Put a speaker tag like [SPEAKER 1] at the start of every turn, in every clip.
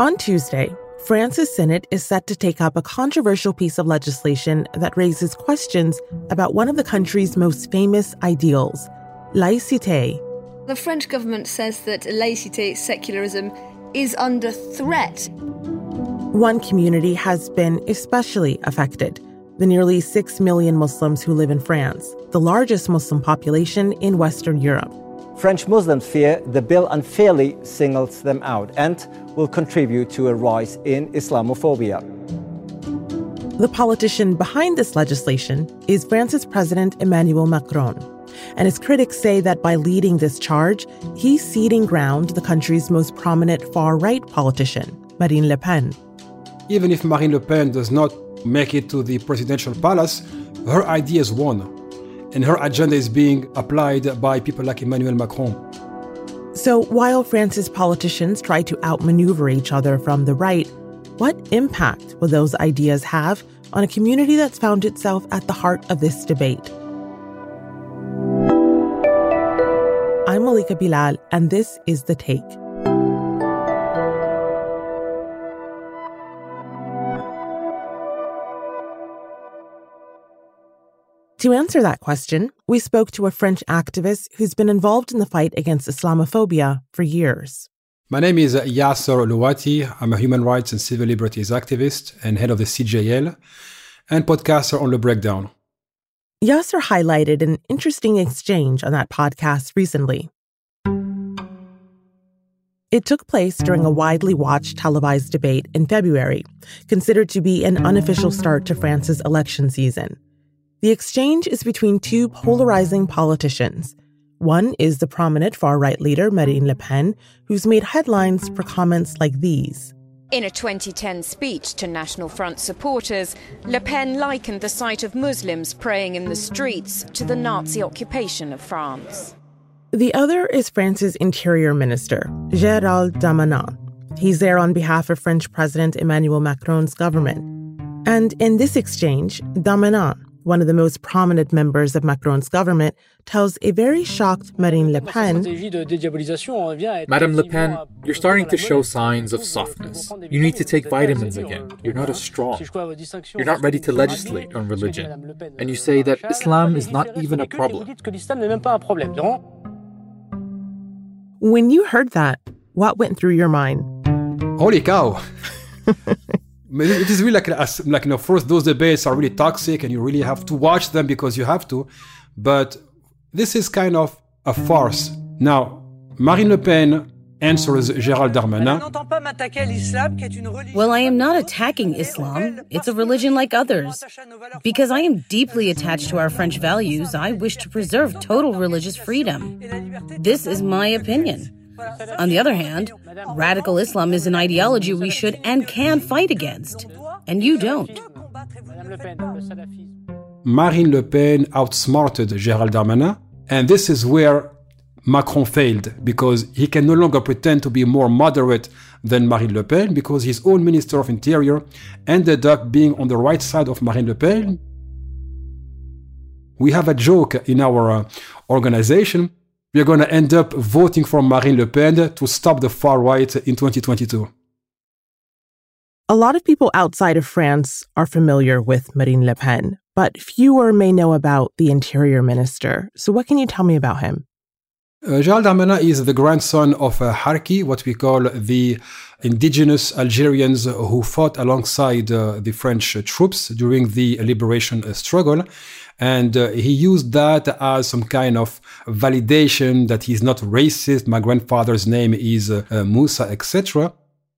[SPEAKER 1] On Tuesday, France's Senate is set to take up a controversial piece of legislation that raises questions about one of the country's most famous ideals, laïcité.
[SPEAKER 2] The French government says that laïcité, secularism, is under threat.
[SPEAKER 1] One community has been especially affected the nearly 6 million Muslims who live in France, the largest Muslim population in Western Europe.
[SPEAKER 3] French Muslims fear the bill unfairly singles them out and will contribute to a rise in Islamophobia.
[SPEAKER 1] The politician behind this legislation is France's President Emmanuel Macron. And his critics say that by leading this charge, he's ceding ground to the country's most prominent far right politician, Marine Le Pen.
[SPEAKER 4] Even if Marine Le Pen does not make it to the presidential palace, her ideas won. And her agenda is being applied by people like Emmanuel Macron.
[SPEAKER 1] So while France's politicians try to outmaneuver each other from the right, what impact will those ideas have on a community that's found itself at the heart of this debate? I'm Malika Bilal, and this is The Take. To answer that question, we spoke to a French activist who's been involved in the fight against Islamophobia for years.
[SPEAKER 4] My name is uh, Yasser Louati. I'm a human rights and civil liberties activist and head of the CJL and podcaster on The Breakdown.
[SPEAKER 1] Yasser highlighted an interesting exchange on that podcast recently. It took place during a widely watched televised debate in February, considered to be an unofficial start to France's election season. The exchange is between two polarizing politicians. One is the prominent far right leader, Marine Le Pen, who's made headlines for comments like these.
[SPEAKER 5] In a 2010 speech to National Front supporters, Le Pen likened the sight of Muslims praying in the streets to the Nazi occupation of France.
[SPEAKER 1] The other is France's Interior Minister, Gérald Darmanin. He's there on behalf of French President Emmanuel Macron's government. And in this exchange, Darmanin, one of the most prominent members of Macron's government, tells a very shocked Marine Le Pen
[SPEAKER 6] Madame Le Pen, you're starting to show signs of softness. You need to take vitamins again. You're not as strong. You're not ready to legislate on religion. And you say that Islam is not even a problem.
[SPEAKER 1] When you heard that, what went through your mind?
[SPEAKER 4] Holy cow! it is really like a, like you know first those debates are really toxic and you really have to watch them because you have to but this is kind of a farce now marine le pen answers Gérald Darmanin.
[SPEAKER 7] Well, I am not attacking Islam. It's a religion like others. Because I am deeply attached to our French values, I wish to preserve total religious freedom. This is my opinion. On the other hand, radical Islam is an ideology we should and can fight against. And you don't.
[SPEAKER 4] Marine Le Pen outsmarted Gérald Darmanin, and this is where Macron failed because he can no longer pretend to be more moderate than Marine Le Pen because his own Minister of Interior ended up being on the right side of Marine Le Pen. We have a joke in our uh, organization. We are going to end up voting for Marine Le Pen to stop the far right in 2022.
[SPEAKER 1] A lot of people outside of France are familiar with Marine Le Pen, but fewer may know about the interior minister. So, what can you tell me about him?
[SPEAKER 4] Uh, Gérald Darmanin is the grandson of uh, Harki, what we call the indigenous Algerians who fought alongside uh, the French troops during the liberation uh, struggle. And uh, he used that as some kind of validation that he's not racist. My grandfather's name is uh, Musa, etc.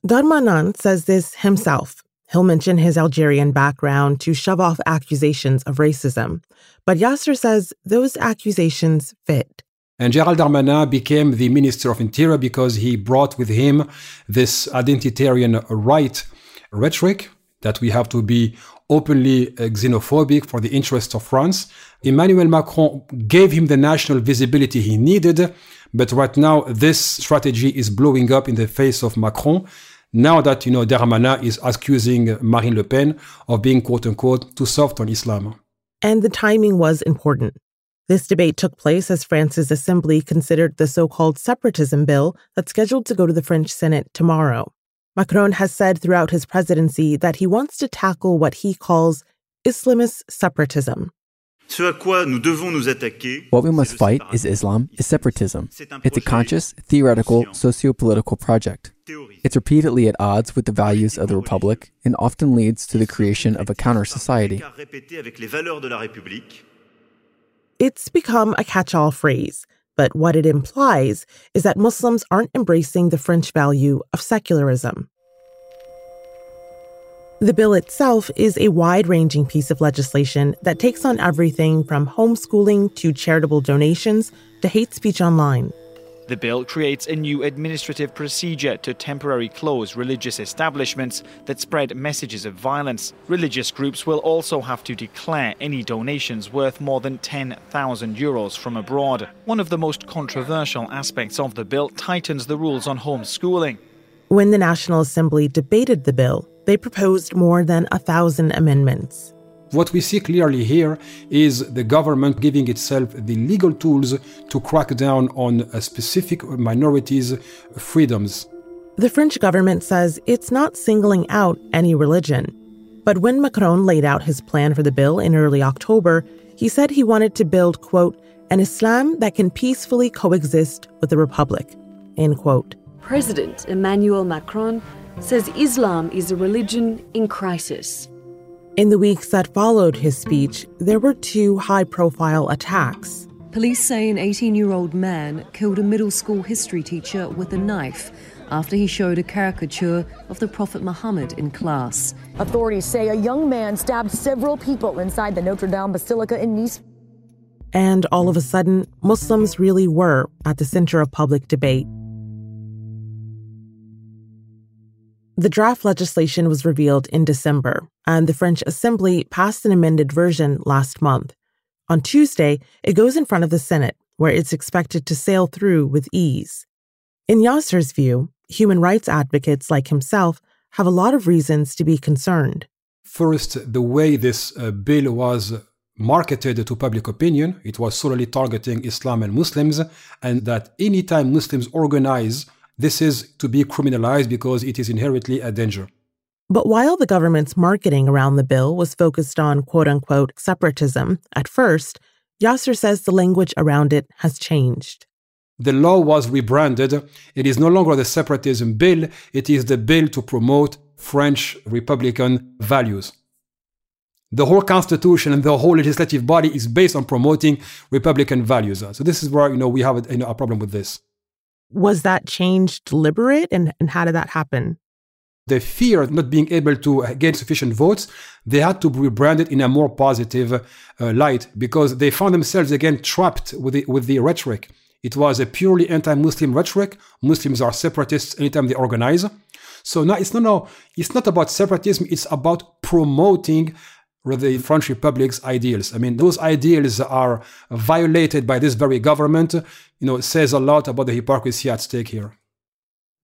[SPEAKER 1] Darmanin says this himself. He'll mention his Algerian background to shove off accusations of racism. But Yasser says those accusations fit.
[SPEAKER 4] And Gérald Darmanin became the Minister of Interior because he brought with him this identitarian right rhetoric that we have to be openly uh, xenophobic for the interests of France. Emmanuel Macron gave him the national visibility he needed, but right now this strategy is blowing up in the face of Macron. Now that, you know, Darmanin is accusing Marine Le Pen of being quote unquote too soft on Islam.
[SPEAKER 1] And the timing was important. This debate took place as France's assembly considered the so called separatism bill that's scheduled to go to the French Senate tomorrow. Macron has said throughout his presidency that he wants to tackle what he calls Islamist separatism.
[SPEAKER 8] What we must fight is Islam, is separatism. It's a conscious, theoretical, socio political project. It's repeatedly at odds with the values of the Republic and often leads to the creation of a counter society.
[SPEAKER 1] It's become a catch all phrase, but what it implies is that Muslims aren't embracing the French value of secularism. The bill itself is a wide ranging piece of legislation that takes on everything from homeschooling to charitable donations to hate speech online.
[SPEAKER 9] The bill creates a new administrative procedure to temporarily close religious establishments that spread messages of violence. Religious groups will also have to declare any donations worth more than 10,000 euros from abroad. One of the most controversial aspects of the bill tightens the rules on homeschooling.
[SPEAKER 1] When the National Assembly debated the bill, they proposed more than a thousand amendments.
[SPEAKER 4] What we see clearly here is the government giving itself the legal tools to crack down on uh, specific minorities' freedoms.
[SPEAKER 1] The French government says it's not singling out any religion. But when Macron laid out his plan for the bill in early October, he said he wanted to build, quote, an Islam that can peacefully coexist with the Republic, end quote.
[SPEAKER 10] President Emmanuel Macron says Islam is a religion in crisis.
[SPEAKER 1] In the weeks that followed his speech, there were two high profile attacks.
[SPEAKER 10] Police say an 18 year old man killed a middle school history teacher with a knife after he showed a caricature of the Prophet Muhammad in class.
[SPEAKER 11] Authorities say a young man stabbed several people inside the Notre Dame Basilica in Nice.
[SPEAKER 1] And all of a sudden, Muslims really were at the center of public debate. The draft legislation was revealed in December, and the French Assembly passed an amended version last month. On Tuesday, it goes in front of the Senate, where it's expected to sail through with ease. In Yasser's view, human rights advocates like himself have a lot of reasons to be concerned.
[SPEAKER 4] First, the way this uh, bill was marketed to public opinion, it was solely targeting Islam and Muslims, and that anytime Muslims organize this is to be criminalized because it is inherently a danger.
[SPEAKER 1] But while the government's marketing around the bill was focused on quote unquote separatism at first, Yasser says the language around it has changed.
[SPEAKER 4] The law was rebranded. It is no longer the separatism bill, it is the bill to promote French Republican values. The whole constitution and the whole legislative body is based on promoting Republican values. So this is where you know we have a, you know, a problem with this.
[SPEAKER 1] Was that change deliberate and, and how did that happen?
[SPEAKER 4] The fear of not being able to get sufficient votes, they had to be branded in a more positive uh, light because they found themselves again trapped with the, with the rhetoric. It was a purely anti-Muslim rhetoric. Muslims are separatists anytime they organize. So now it's not, no, it's not about separatism. It's about promoting the French Republic's ideals. I mean, those ideals are violated by this very government. You know, it says a lot about the hypocrisy at stake here.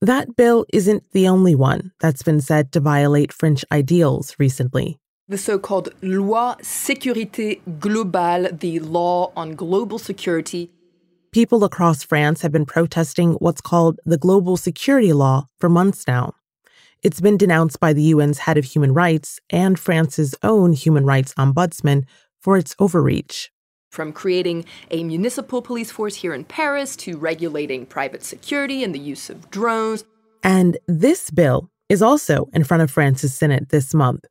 [SPEAKER 1] That bill isn't the only one that's been said to violate French ideals recently.
[SPEAKER 12] The so called Loi Sécurité Globale, the law on global security.
[SPEAKER 1] People across France have been protesting what's called the Global Security Law for months now. It's been denounced by the UN's head of human rights and France's own human rights ombudsman for its overreach.
[SPEAKER 12] From creating a municipal police force here in Paris to regulating private security and the use of drones.
[SPEAKER 1] And this bill is also in front of France's Senate this month.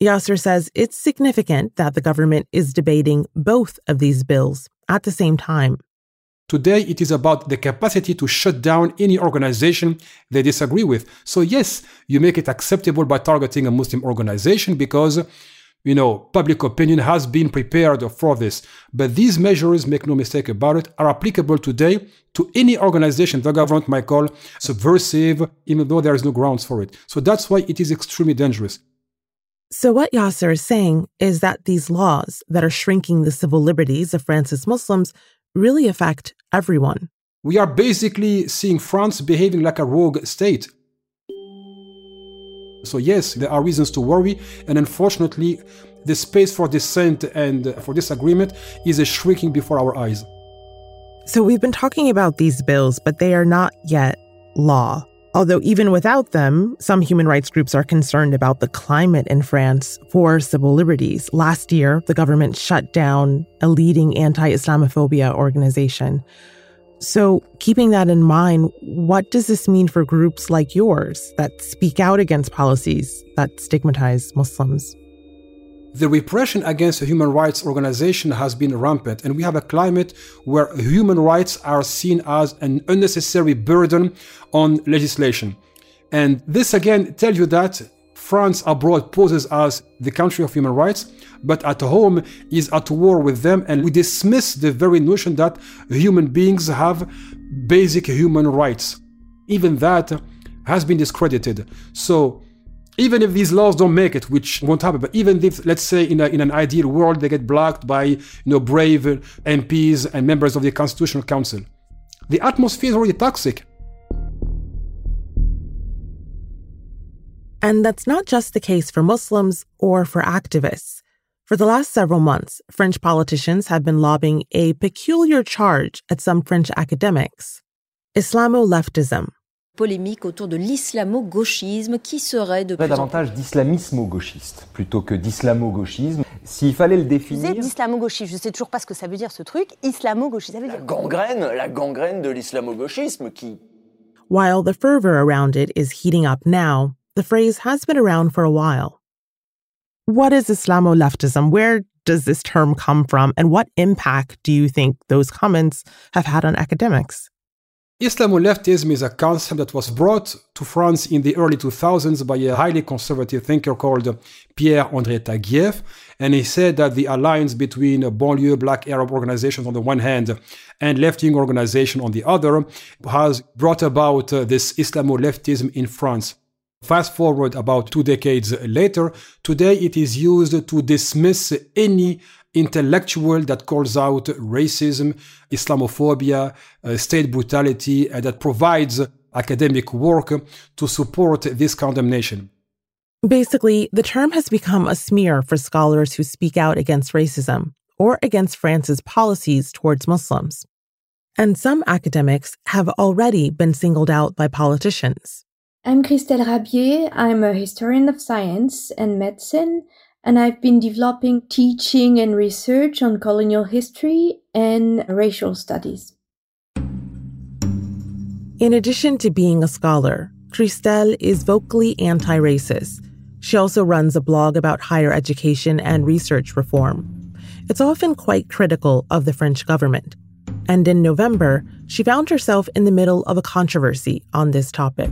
[SPEAKER 1] Yasser says it's significant that the government is debating both of these bills at the same time.
[SPEAKER 4] Today, it is about the capacity to shut down any organization they disagree with. So, yes, you make it acceptable by targeting a Muslim organization because, you know, public opinion has been prepared for this. But these measures, make no mistake about it, are applicable today to any organization the government might call subversive, even though there is no grounds for it. So, that's why it is extremely dangerous.
[SPEAKER 1] So, what Yasser is saying is that these laws that are shrinking the civil liberties of France's Muslims really affect everyone.
[SPEAKER 4] We are basically seeing France behaving like a rogue state. So, yes, there are reasons to worry, and unfortunately, the space for dissent and uh, for disagreement is shrinking before our eyes.
[SPEAKER 1] So, we've been talking about these bills, but they are not yet law. Although, even without them, some human rights groups are concerned about the climate in France for civil liberties. Last year, the government shut down a leading anti Islamophobia organization. So, keeping that in mind, what does this mean for groups like yours that speak out against policies that stigmatize Muslims?
[SPEAKER 4] The repression against a human rights organization has been rampant, and we have a climate where human rights are seen as an unnecessary burden on legislation. And this again tells you that France abroad poses as the country of human rights, but at home is at war with them, and we dismiss the very notion that human beings have basic human rights. Even that has been discredited. So even if these laws don't make it, which won't happen, but even if, let's say, in, a, in an ideal world, they get blocked by you know brave MPs and members of the Constitutional Council, the atmosphere is already toxic.
[SPEAKER 1] And that's not just the case for Muslims or for activists. For the last several months, French politicians have been lobbying a peculiar charge at some French academics Islamo leftism
[SPEAKER 13] polémique autour de l'islamo-gauchisme qui serait de
[SPEAKER 14] plus davantage d'islamismo-gauchiste plutôt que d'islamo-gauchisme. S'il fallait le définir...
[SPEAKER 15] Vous d'islamo-gauchiste, je sais toujours pas ce que ça veut dire ce truc. Islamo-gauchiste, ça veut dire...
[SPEAKER 16] La gangrène, la gangrène de l'islamo-gauchisme qui...
[SPEAKER 1] While the fervor around it is heating up now, the phrase has been around for a while. What is Islamo-leftism? Where does this term come from? And what impact do you think those comments have had on academics?
[SPEAKER 4] Islamo-leftism is a concept that was brought to France in the early 2000s by a highly conservative thinker called Pierre-André Taguieff, and he said that the alliance between banlieue black Arab organizations on the one hand and left-wing organization on the other has brought about uh, this Islamo-leftism in France. Fast forward about two decades later, today it is used to dismiss any intellectual that calls out racism, Islamophobia, uh, state brutality, and that provides academic work to support this condemnation.
[SPEAKER 1] Basically, the term has become a smear for scholars who speak out against racism or against France's policies towards Muslims. And some academics have already been singled out by politicians.
[SPEAKER 17] I'm Christelle Rabier. I'm a historian of science and medicine and I've been developing teaching and research on colonial history and racial studies.
[SPEAKER 1] In addition to being a scholar, Christelle is vocally anti racist. She also runs a blog about higher education and research reform. It's often quite critical of the French government. And in November, she found herself in the middle of a controversy on this topic.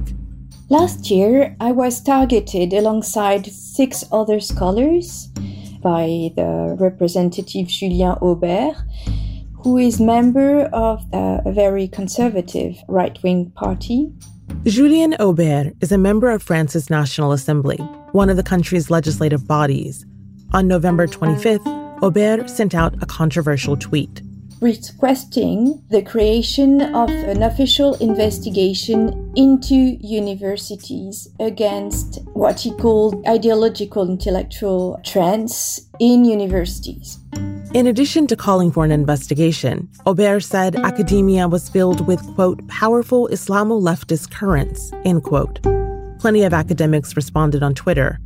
[SPEAKER 17] Last year, I was targeted alongside six other scholars by the representative Julien Aubert, who is member of a very conservative right-wing party.
[SPEAKER 1] Julien Aubert is a member of France's National Assembly, one of the country's legislative bodies. On November 25th, Aubert sent out a controversial tweet
[SPEAKER 17] requesting the creation of an official investigation into universities against what he called ideological intellectual trends in universities.
[SPEAKER 1] In addition to calling for an investigation, Aubert said academia was filled with, quote, powerful Islamo leftist currents, end quote. Plenty of academics responded on Twitter.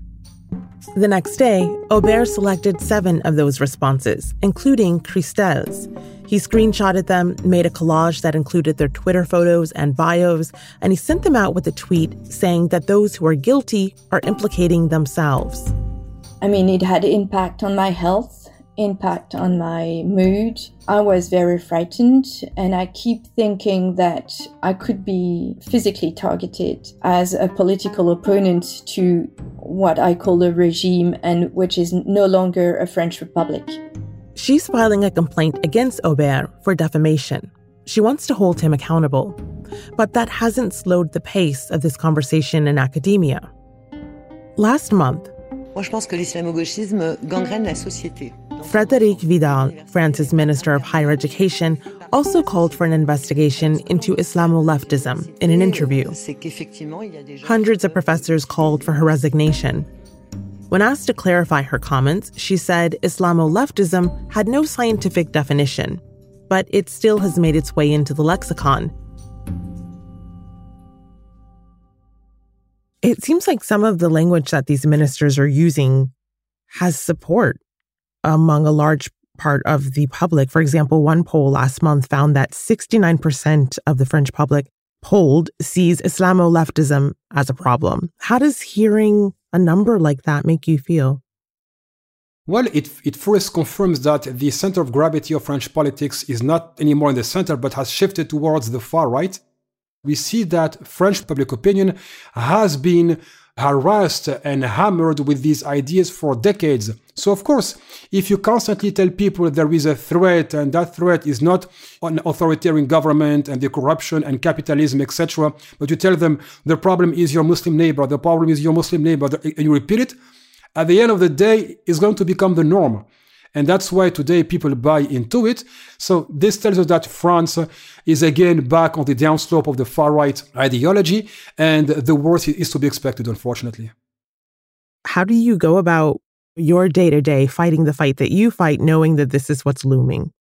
[SPEAKER 1] The next day, Aubert selected seven of those responses, including Christelle's. He screenshotted them, made a collage that included their Twitter photos and bios, and he sent them out with a tweet saying that those who are guilty are implicating themselves.
[SPEAKER 17] I mean, it had impact on my health, impact on my mood. I was very frightened, and I keep thinking that I could be physically targeted as a political opponent to what I call a regime, and which is no longer a French republic.
[SPEAKER 1] She's filing a complaint against Aubert for defamation. She wants to hold him accountable. But that hasn't slowed the pace of this conversation in academia. Last month, Frédérique Vidal, France's Minister of Higher Education, also called for an investigation into Islamo-leftism in an interview. Hundreds of professors called for her resignation, when asked to clarify her comments, she said Islamo leftism had no scientific definition, but it still has made its way into the lexicon. It seems like some of the language that these ministers are using has support among a large part of the public. For example, one poll last month found that 69% of the French public polled sees Islamo leftism as a problem. How does hearing a number like that make you feel?
[SPEAKER 4] Well, it, it first confirms that the center of gravity of French politics is not anymore in the center, but has shifted towards the far right. We see that French public opinion has been harassed and hammered with these ideas for decades. So, of course, if you constantly tell people there is a threat and that threat is not an authoritarian government and the corruption and capitalism, etc., but you tell them the problem is your Muslim neighbor, the problem is your Muslim neighbor, and you repeat it, at the end of the day, it's going to become the norm. And that's why today people buy into it. So this tells us that France is again back on the downslope of the far right ideology, and the worst is to be expected, unfortunately.
[SPEAKER 1] How do you go about your day to day fighting the fight that you fight, knowing that this is what's looming?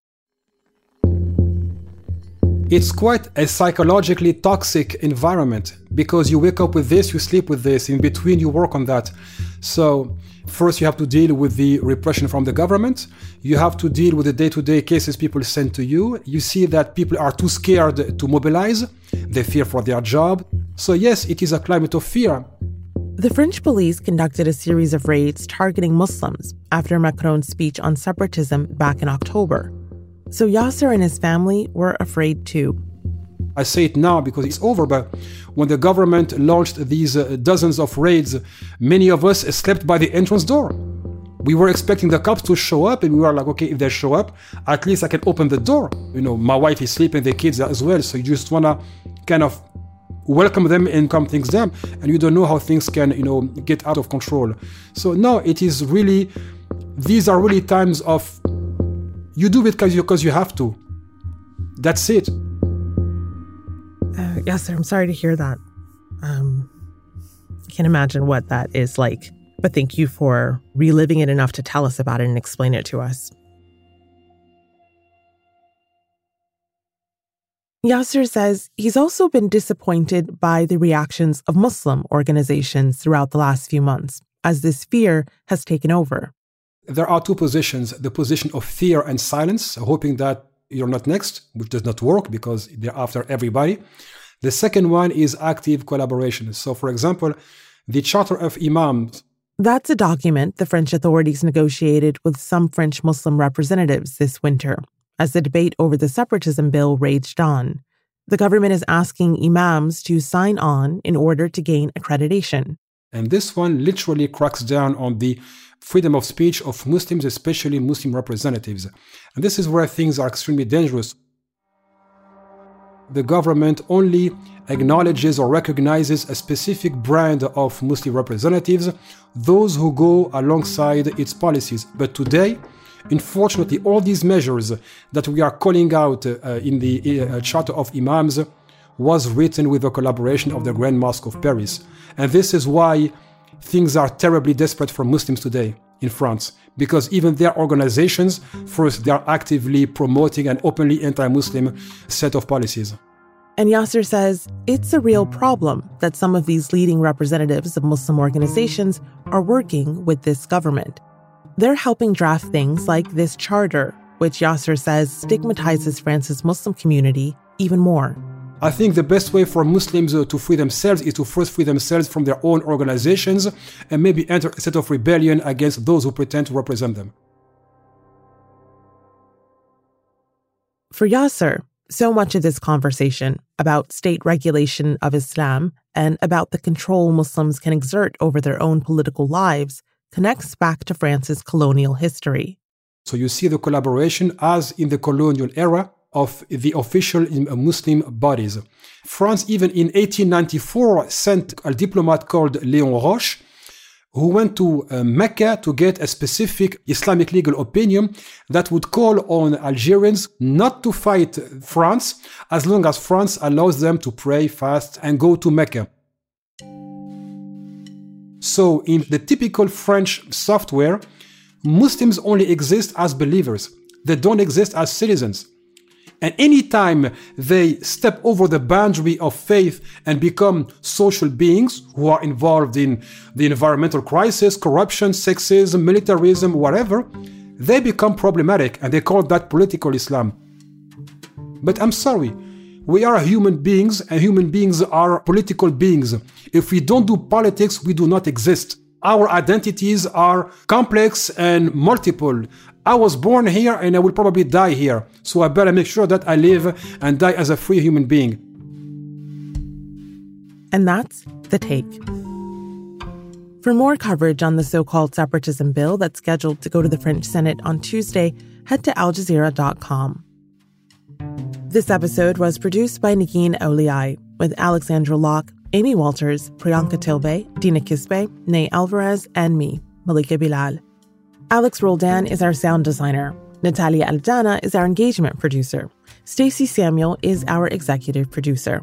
[SPEAKER 4] It's quite a psychologically toxic environment because you wake up with this, you sleep with this, in between you work on that. So, first you have to deal with the repression from the government. You have to deal with the day to day cases people send to you. You see that people are too scared to mobilize, they fear for their job. So, yes, it is a climate of fear.
[SPEAKER 1] The French police conducted a series of raids targeting Muslims after Macron's speech on separatism back in October. So Yasser and his family were afraid too.
[SPEAKER 4] I say it now because it's over, but when the government launched these uh, dozens of raids, many of us slept by the entrance door. We were expecting the cops to show up, and we were like, okay, if they show up, at least I can open the door. You know, my wife is sleeping, the kids as well, so you just wanna kind of welcome them and calm things down, and you don't know how things can, you know, get out of control. So now it is really, these are really times of you do it because you, cause you have to. That's it.
[SPEAKER 1] Uh, yes, sir. I'm sorry to hear that. Um, I can't imagine what that is like. But thank you for reliving it enough to tell us about it and explain it to us. Yasser says he's also been disappointed by the reactions of Muslim organizations throughout the last few months, as this fear has taken over.
[SPEAKER 4] There are two positions the position of fear and silence, hoping that you're not next, which does not work because they're after everybody. The second one is active collaboration. So, for example, the Charter of Imams.
[SPEAKER 1] That's a document the French authorities negotiated with some French Muslim representatives this winter as the debate over the separatism bill raged on. The government is asking imams to sign on in order to gain accreditation.
[SPEAKER 4] And this one literally cracks down on the freedom of speech of Muslims, especially Muslim representatives. And this is where things are extremely dangerous. The government only acknowledges or recognizes a specific brand of Muslim representatives, those who go alongside its policies. But today, unfortunately, all these measures that we are calling out uh, in the uh, Charter of Imams was written with the collaboration of the Grand Mosque of Paris. And this is why things are terribly desperate for Muslims today in France because even their organizations, first, they are actively promoting an openly anti Muslim set of policies.
[SPEAKER 1] And Yasser says it's a real problem that some of these leading representatives of Muslim organizations are working with this government. They're helping draft things like this charter, which Yasser says stigmatizes France's Muslim community even more.
[SPEAKER 4] I think the best way for Muslims uh, to free themselves is to first free themselves from their own organizations and maybe enter a state of rebellion against those who pretend to represent them.
[SPEAKER 1] For Yasser, so much of this conversation about state regulation of Islam and about the control Muslims can exert over their own political lives connects back to France's colonial history.
[SPEAKER 4] So you see the collaboration as in the colonial era of the official Muslim bodies. France, even in 1894, sent a diplomat called Léon Roches, who went to uh, Mecca to get a specific Islamic legal opinion that would call on Algerians not to fight France as long as France allows them to pray, fast, and go to Mecca. So, in the typical French software, Muslims only exist as believers, they don't exist as citizens. And anytime they step over the boundary of faith and become social beings who are involved in the environmental crisis, corruption, sexism, militarism, whatever, they become problematic and they call that political Islam. But I'm sorry, we are human beings and human beings are political beings. If we don't do politics, we do not exist. Our identities are complex and multiple. I was born here and I will probably die here. So I better make sure that I live and die as a free human being.
[SPEAKER 1] And that's the take. For more coverage on the so called separatism bill that's scheduled to go to the French Senate on Tuesday, head to aljazeera.com. This episode was produced by Negin Owliaei with Alexandra Locke, Amy Walters, Priyanka Tilbe, Dina Kesbeh, Ney Alvarez, and me, Malika Bilal. Alex Roldan is our sound designer. Natalia Aldana is our engagement producer. Stacey Samuel is our executive producer.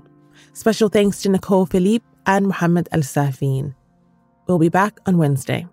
[SPEAKER 1] Special thanks to Nicole Philippe and Mohammed Al Safin. We'll be back on Wednesday.